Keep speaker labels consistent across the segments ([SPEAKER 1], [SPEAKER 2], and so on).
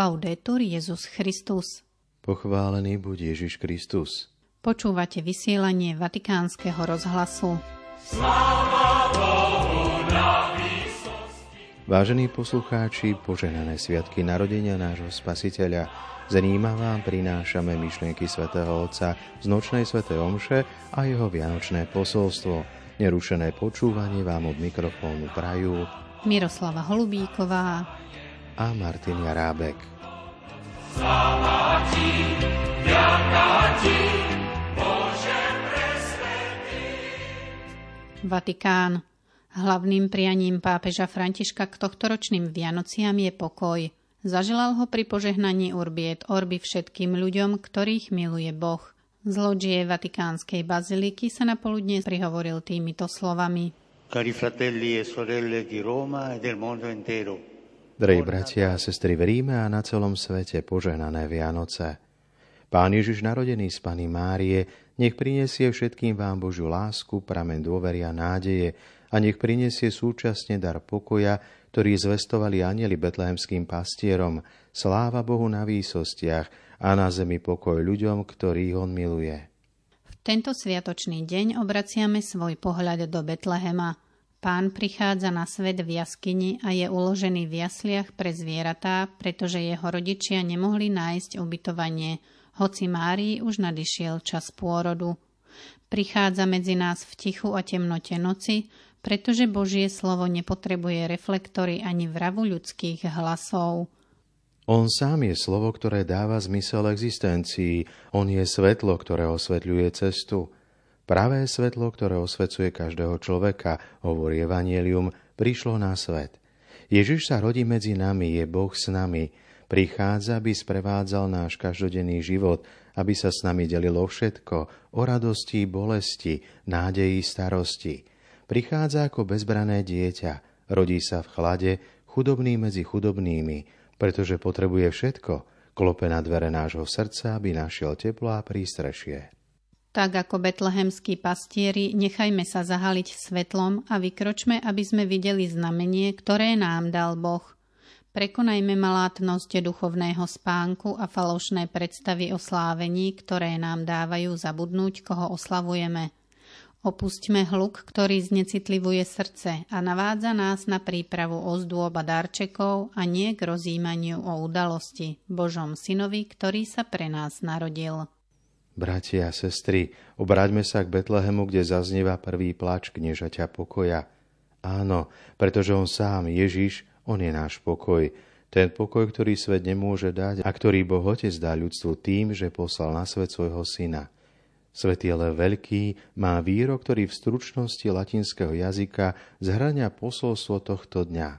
[SPEAKER 1] Laudetur Jezus Christus.
[SPEAKER 2] Pochválený buď Ježiš Kristus.
[SPEAKER 1] Počúvate vysielanie Vatikánskeho rozhlasu.
[SPEAKER 2] Vážení poslucháči, poženané sviatky narodenia nášho Spasiteľa, z Ríma vám prinášame myšlienky svätého Otca z nočnej svätej Omše a jeho vianočné posolstvo. Nerušené počúvanie vám od mikrofónu prajú
[SPEAKER 1] Miroslava Holubíková
[SPEAKER 2] a Martin Jarábek.
[SPEAKER 1] Vatikán. Hlavným prianím pápeža Františka k tohtoročným Vianociam je pokoj. Zaželal ho pri požehnaní Urbiet Orby všetkým ľuďom, ktorých miluje Boh. Z loďie Vatikánskej baziliky sa na poludne prihovoril týmito slovami.
[SPEAKER 3] Cari fratelli e sorelle di Roma e del mondo intero.
[SPEAKER 2] Drahí bratia a sestry v a na celom svete požehnané Vianoce. Pán Ježiš narodený z Pany Márie, nech prinesie všetkým vám Božiu lásku, pramen dôvery a nádeje, a nech prinesie súčasne dar pokoja, ktorý zvestovali anieli betlehemským pastierom, sláva Bohu na výsostiach a na zemi pokoj ľuďom, ktorých On miluje.
[SPEAKER 1] V tento sviatočný deň obraciame svoj pohľad do Betlehema. Pán prichádza na svet v jaskyni a je uložený v jasliach pre zvieratá, pretože jeho rodičia nemohli nájsť ubytovanie, hoci Márii už nadišiel čas pôrodu. Prichádza medzi nás v tichu a temnote noci, pretože Božie slovo nepotrebuje reflektory ani vravu ľudských hlasov.
[SPEAKER 2] On sám je slovo, ktoré dáva zmysel existencii. On je svetlo, ktoré osvetľuje cestu. Pravé svetlo, ktoré osvecuje každého človeka, hovorí Evangelium, prišlo na svet. Ježiš sa rodí medzi nami, je Boh s nami. Prichádza, aby sprevádzal náš každodenný život, aby sa s nami delilo všetko, o radosti, bolesti, nádeji, starosti. Prichádza ako bezbrané dieťa, rodí sa v chlade, chudobný medzi chudobnými, pretože potrebuje všetko, klope na dvere nášho srdca, aby našiel teplo a prístrešie.
[SPEAKER 1] Tak ako betlehemskí pastieri, nechajme sa zahaliť svetlom a vykročme, aby sme videli znamenie, ktoré nám dal Boh. Prekonajme malátnosť duchovného spánku a falošné predstavy o slávení, ktoré nám dávajú zabudnúť, koho oslavujeme – Opustíme hluk, ktorý znecitlivuje srdce a navádza nás na prípravu ozdôb a darčekov a nie k rozímaniu o udalosti, Božom synovi, ktorý sa pre nás narodil.
[SPEAKER 2] Bratia a sestry, obráťme sa k Betlehemu, kde zaznieva prvý plač kniežaťa pokoja. Áno, pretože on sám, Ježiš, on je náš pokoj. Ten pokoj, ktorý svet nemôže dať a ktorý Boh Otec dá ľudstvu tým, že poslal na svet svojho syna – Svetý Lev Veľký má výrok, ktorý v stručnosti latinského jazyka zhrania posolstvo tohto dňa.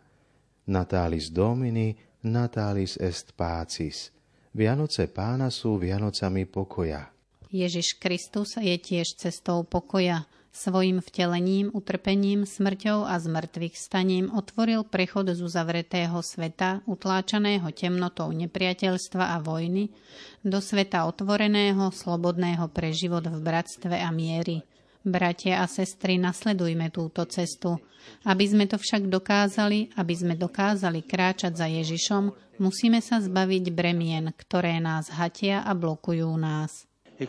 [SPEAKER 2] Natalis Domini, Natalis est pacis. Vianoce pána sú Vianocami pokoja.
[SPEAKER 1] Ježiš Kristus je tiež cestou pokoja. Svojim vtelením, utrpením, smrťou a zmrtvých staním otvoril prechod z uzavretého sveta, utláčaného temnotou nepriateľstva a vojny, do sveta otvoreného, slobodného pre život v bratstve a miery. Bratia a sestry, nasledujme túto cestu. Aby sme to však dokázali, aby sme dokázali kráčať za Ježišom, musíme sa zbaviť bremien, ktoré nás hatia a blokujú nás.
[SPEAKER 3] E?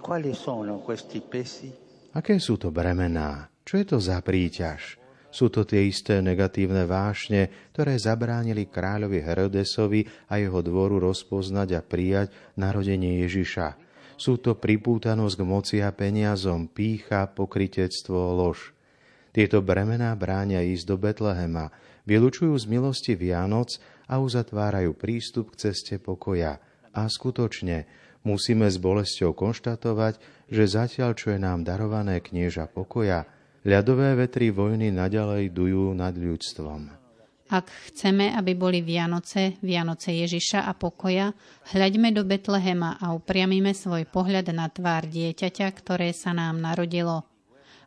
[SPEAKER 2] Aké sú to bremená? Čo je to za príťaž? Sú to tie isté negatívne vášne, ktoré zabránili kráľovi Herodesovi a jeho dvoru rozpoznať a prijať narodenie Ježiša. Sú to pripútanosť k moci a peniazom, pícha, pokritectvo, lož. Tieto bremená bránia ísť do Betlehema, vylučujú z milosti Vianoc a uzatvárajú prístup k ceste pokoja. A skutočne, musíme s bolesťou konštatovať, že zatiaľ, čo je nám darované knieža pokoja, ľadové vetry vojny naďalej dujú nad ľudstvom.
[SPEAKER 1] Ak chceme, aby boli Vianoce, Vianoce Ježiša a pokoja, hľaďme do Betlehema a upriamime svoj pohľad na tvár dieťaťa, ktoré sa nám narodilo.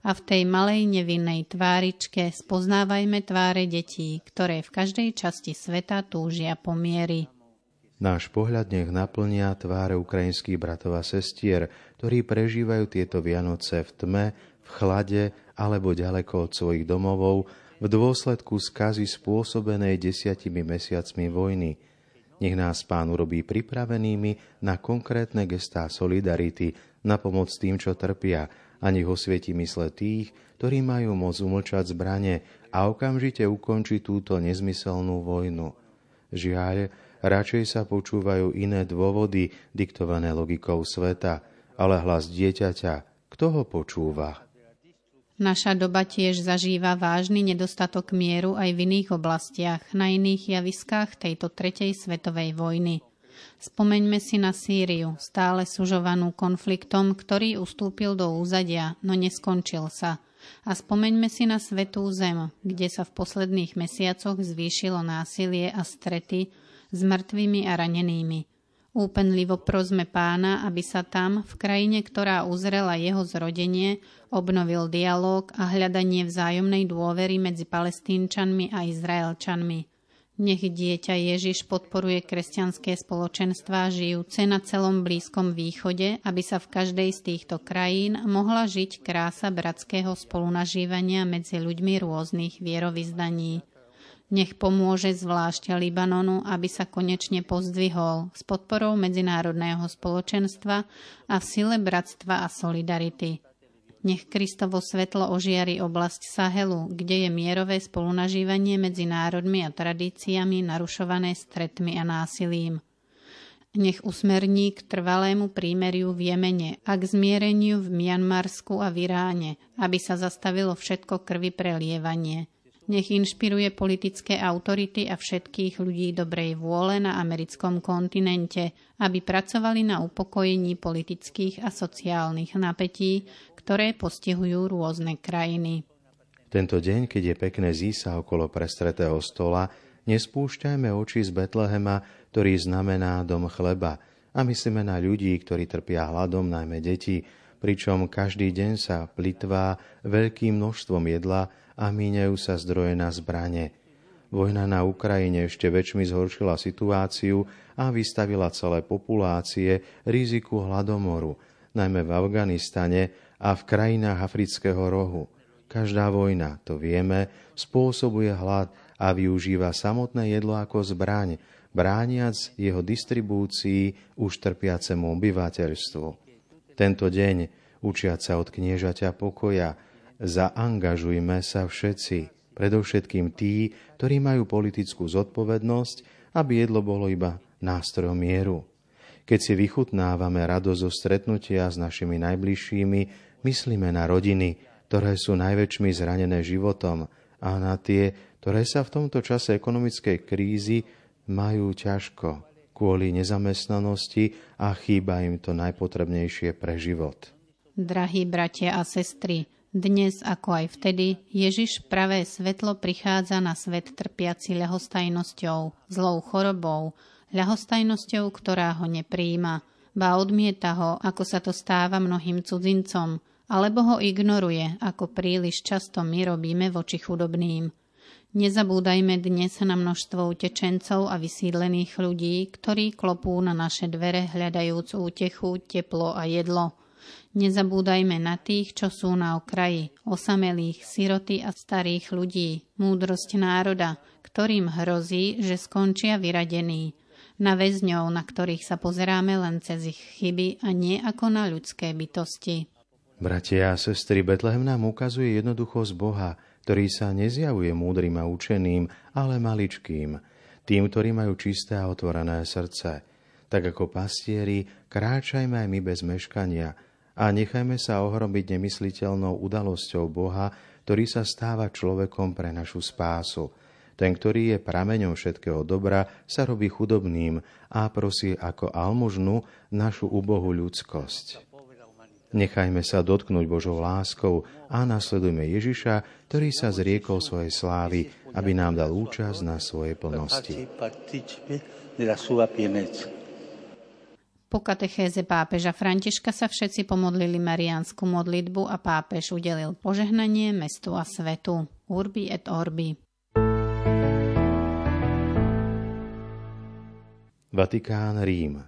[SPEAKER 1] A v tej malej nevinnej tváričke spoznávajme tváre detí, ktoré v každej časti sveta túžia po miery.
[SPEAKER 2] Náš pohľad nech naplnia tváre ukrajinských bratov a sestier, ktorí prežívajú tieto Vianoce v tme, v chlade alebo ďaleko od svojich domovov v dôsledku skazy spôsobenej desiatimi mesiacmi vojny. Nech nás Pán urobí pripravenými na konkrétne gestá solidarity, na pomoc tým, čo trpia, a nech osvieti mysle tých, ktorí majú moc umlčať zbranie a okamžite ukončiť túto nezmyselnú vojnu. Žiaľ, radšej sa počúvajú iné dôvody diktované logikou sveta, ale hlas dieťaťa, kto ho počúva?
[SPEAKER 1] Naša doba tiež zažíva vážny nedostatok mieru aj v iných oblastiach, na iných javiskách tejto tretej svetovej vojny. Spomeňme si na Sýriu, stále sužovanú konfliktom, ktorý ustúpil do úzadia, no neskončil sa. A spomeňme si na Svetú zem, kde sa v posledných mesiacoch zvýšilo násilie a strety s mŕtvými a ranenými. Úpenlivo prosme pána, aby sa tam, v krajine, ktorá uzrela jeho zrodenie, obnovil dialog a hľadanie vzájomnej dôvery medzi palestínčanmi a izraelčanmi. Nech dieťa Ježiš podporuje kresťanské spoločenstvá žijúce na celom Blízkom východe, aby sa v každej z týchto krajín mohla žiť krása bratského spolunažívania medzi ľuďmi rôznych vierovizdaní. Nech pomôže zvlášť Libanonu, aby sa konečne pozdvihol s podporou medzinárodného spoločenstva a v sile bratstva a solidarity. Nech Kristovo svetlo ožiari oblasť Sahelu, kde je mierové spolunažívanie medzi národmi a tradíciami narušované stretmi a násilím. Nech usmerní k trvalému prímeriu v Jemene a k zmiereniu v Mianmarsku a v Iráne, aby sa zastavilo všetko krvi prelievanie – nech inšpiruje politické autority a všetkých ľudí dobrej vôle na americkom kontinente, aby pracovali na upokojení politických a sociálnych napätí, ktoré postihujú rôzne krajiny.
[SPEAKER 2] Tento deň, keď je pekné zísa okolo prestretého stola, nespúšťajme oči z Betlehema, ktorý znamená dom chleba, a myslíme na ľudí, ktorí trpia hladom, najmä deti, pričom každý deň sa plitvá veľkým množstvom jedla a míňajú sa zdroje na zbranie. Vojna na Ukrajine ešte väčšmi zhoršila situáciu a vystavila celé populácie riziku hladomoru, najmä v Afganistane a v krajinách afrického rohu. Každá vojna, to vieme, spôsobuje hlad a využíva samotné jedlo ako zbraň, brániac jeho distribúcii už trpiacemu obyvateľstvu. Tento deň, učiať sa od kniežaťa pokoja, zaangažujme sa všetci, predovšetkým tí, ktorí majú politickú zodpovednosť, aby jedlo bolo iba nástrojom mieru. Keď si vychutnávame radosť zo stretnutia s našimi najbližšími, myslíme na rodiny, ktoré sú najväčšmi zranené životom a na tie, ktoré sa v tomto čase ekonomickej krízy majú ťažko kvôli nezamestnanosti a chýba im to najpotrebnejšie pre život.
[SPEAKER 1] Drahí bratia a sestry, dnes, ako aj vtedy, Ježiš pravé svetlo prichádza na svet trpiaci ľahostajnosťou, zlou chorobou, ľahostajnosťou, ktorá ho nepríjima, ba odmieta ho, ako sa to stáva mnohým cudzincom, alebo ho ignoruje, ako príliš často my robíme voči chudobným. Nezabúdajme dnes na množstvo utečencov a vysídlených ľudí, ktorí klopú na naše dvere hľadajúc útechu, teplo a jedlo – Nezabúdajme na tých, čo sú na okraji, osamelých, siroty a starých ľudí, múdrosť národa, ktorým hrozí, že skončia vyradení, na väzňov, na ktorých sa pozeráme len cez ich chyby a nie ako na ľudské bytosti.
[SPEAKER 2] Bratia a sestry, Betlehem nám ukazuje jednoduchosť Boha, ktorý sa nezjavuje múdrym a učeným, ale maličkým, tým, ktorí majú čisté a otvorené srdce. Tak ako pastieri, kráčajme aj my bez meškania, a nechajme sa ohrobiť nemysliteľnou udalosťou Boha, ktorý sa stáva človekom pre našu spásu. Ten, ktorý je prameňom všetkého dobra, sa robí chudobným a prosí ako almužnu našu ubohú ľudskosť. Nechajme sa dotknúť Božou láskou a nasledujme Ježiša, ktorý sa zriekol svojej slávy, aby nám dal účasť na svojej plnosti.
[SPEAKER 1] Po katechéze pápeža Františka sa všetci pomodlili mariánsku modlitbu a pápež udelil požehnanie mestu a svetu. Urbi et Orbi.
[SPEAKER 2] Vatikán Rím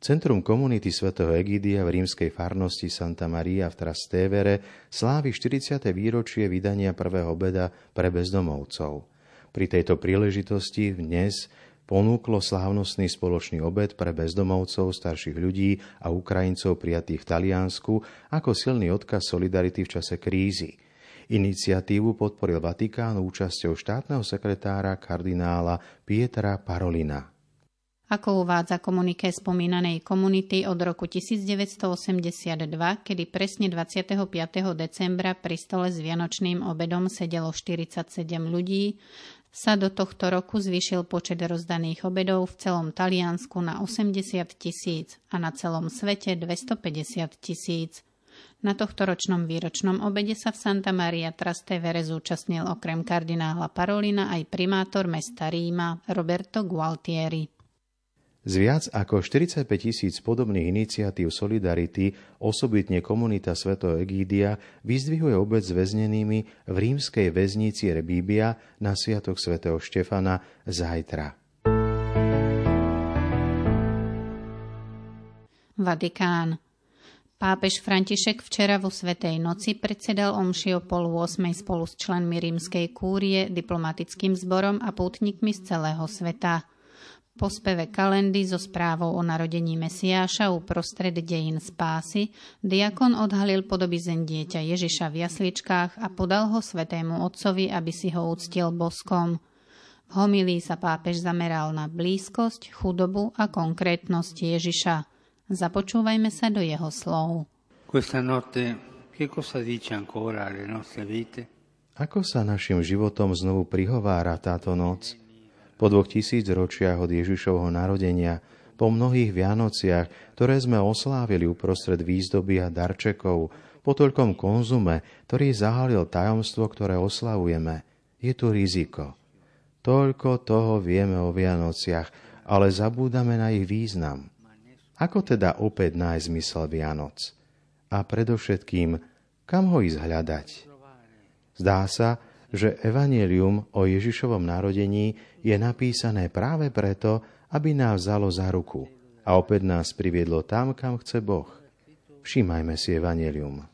[SPEAKER 2] Centrum komunity svätého Egídia v rímskej farnosti Santa Maria v Trastevere slávi 40. výročie vydania prvého beda pre bezdomovcov. Pri tejto príležitosti dnes ponúklo slávnostný spoločný obed pre bezdomovcov, starších ľudí a Ukrajincov prijatých v Taliansku ako silný odkaz solidarity v čase krízy. Iniciatívu podporil Vatikán účasťou štátneho sekretára kardinála Pietra Parolina.
[SPEAKER 1] Ako uvádza komuniké spomínanej komunity od roku 1982, kedy presne 25. decembra pri stole s Vianočným obedom sedelo 47 ľudí, sa do tohto roku zvýšil počet rozdaných obedov v celom Taliansku na 80 tisíc a na celom svete 250 tisíc. Na tohto ročnom výročnom obede sa v Santa Maria Trastevere zúčastnil okrem kardinála Parolina aj primátor mesta Ríma Roberto Gualtieri.
[SPEAKER 2] Z viac ako 45 tisíc podobných iniciatív Solidarity osobitne komunita Sveto Egídia vyzdvihuje obec s väznenými v rímskej väznici Rebíbia na Sviatok svätého Štefana zajtra.
[SPEAKER 1] Vatikán. Pápež František včera vo Svetej noci predsedal omši o pol 8 spolu s členmi rímskej kúrie, diplomatickým zborom a pútnikmi z celého sveta. Po speve kalendy so správou o narodení Mesiáša uprostred dejín spásy, diakon odhalil podobizeň dieťa Ježiša v jasličkách a podal ho svetému otcovi, aby si ho uctil boskom. V homilii sa pápež zameral na blízkosť, chudobu a konkrétnosť Ježiša. Započúvajme sa do jeho slov.
[SPEAKER 2] Ako sa našim životom znovu prihovára táto noc? Po dvoch tisíc ročiach od Ježišovho narodenia, po mnohých Vianociach, ktoré sme oslávili uprostred výzdoby a darčekov, po toľkom konzume, ktorý zahalil tajomstvo, ktoré oslavujeme, je tu riziko. Toľko toho vieme o Vianociach, ale zabúdame na ich význam. Ako teda opäť nájsť zmysel Vianoc? A predovšetkým, kam ho ísť hľadať? Zdá sa, že Evangelium o Ježišovom narodení je napísané práve preto, aby nás vzalo za ruku a opäť nás priviedlo tam, kam chce Boh. Všímajme si Evangelium.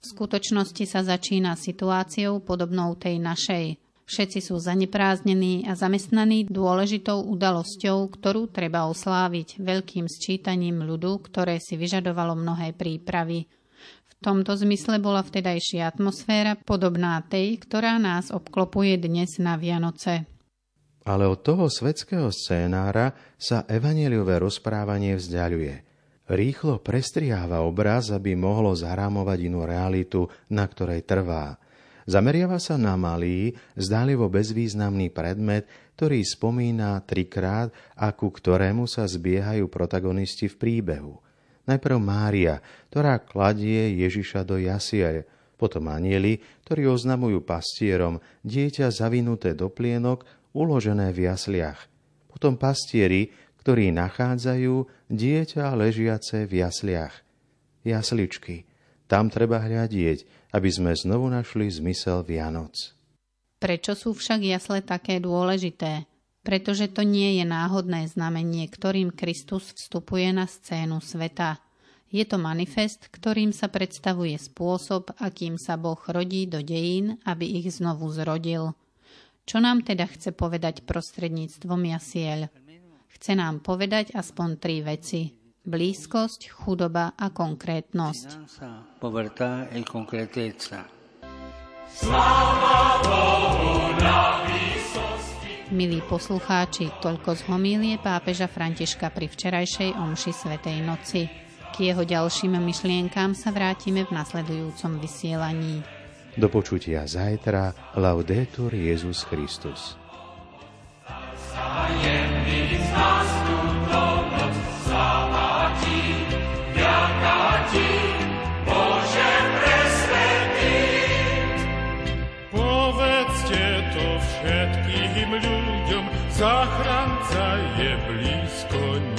[SPEAKER 1] V skutočnosti sa začína situáciou podobnou tej našej. Všetci sú zanepráznení a zamestnaní dôležitou udalosťou, ktorú treba osláviť veľkým sčítaním ľudu, ktoré si vyžadovalo mnohé prípravy. V tomto zmysle bola vtedajšia atmosféra podobná tej, ktorá nás obklopuje dnes na Vianoce.
[SPEAKER 2] Ale od toho svetského scénára sa evaneliové rozprávanie vzdialuje. Rýchlo prestriháva obraz, aby mohlo zarámovať inú realitu, na ktorej trvá. Zameriava sa na malý, zdálivo bezvýznamný predmet, ktorý spomína trikrát a ku ktorému sa zbiehajú protagonisti v príbehu – Najprv Mária, ktorá kladie Ježiša do jasiel, potom anieli, ktorí oznamujú pastierom dieťa zavinuté do plienok, uložené v jasliach. Potom pastieri, ktorí nachádzajú dieťa ležiace v jasliach. Jasličky. Tam treba hľadieť, aby sme znovu našli zmysel Vianoc.
[SPEAKER 1] Prečo sú však jasle také dôležité? Pretože to nie je náhodné znamenie, ktorým Kristus vstupuje na scénu sveta. Je to manifest, ktorým sa predstavuje spôsob, akým sa Boh rodí do dejín, aby ich znovu zrodil. Čo nám teda chce povedať prostredníctvom jasiel? Chce nám povedať aspoň tri veci. Blízkosť, chudoba a konkrétnosť. Sláva Bohu na Milí poslucháči, toľko z homílie pápeža Františka pri včerajšej omši Svetej noci. K jeho ďalším myšlienkám sa vrátime v nasledujúcom vysielaní.
[SPEAKER 2] Do počutia zajtra. Laudetur Jezus Christus.
[SPEAKER 4] Zachranca je blízko.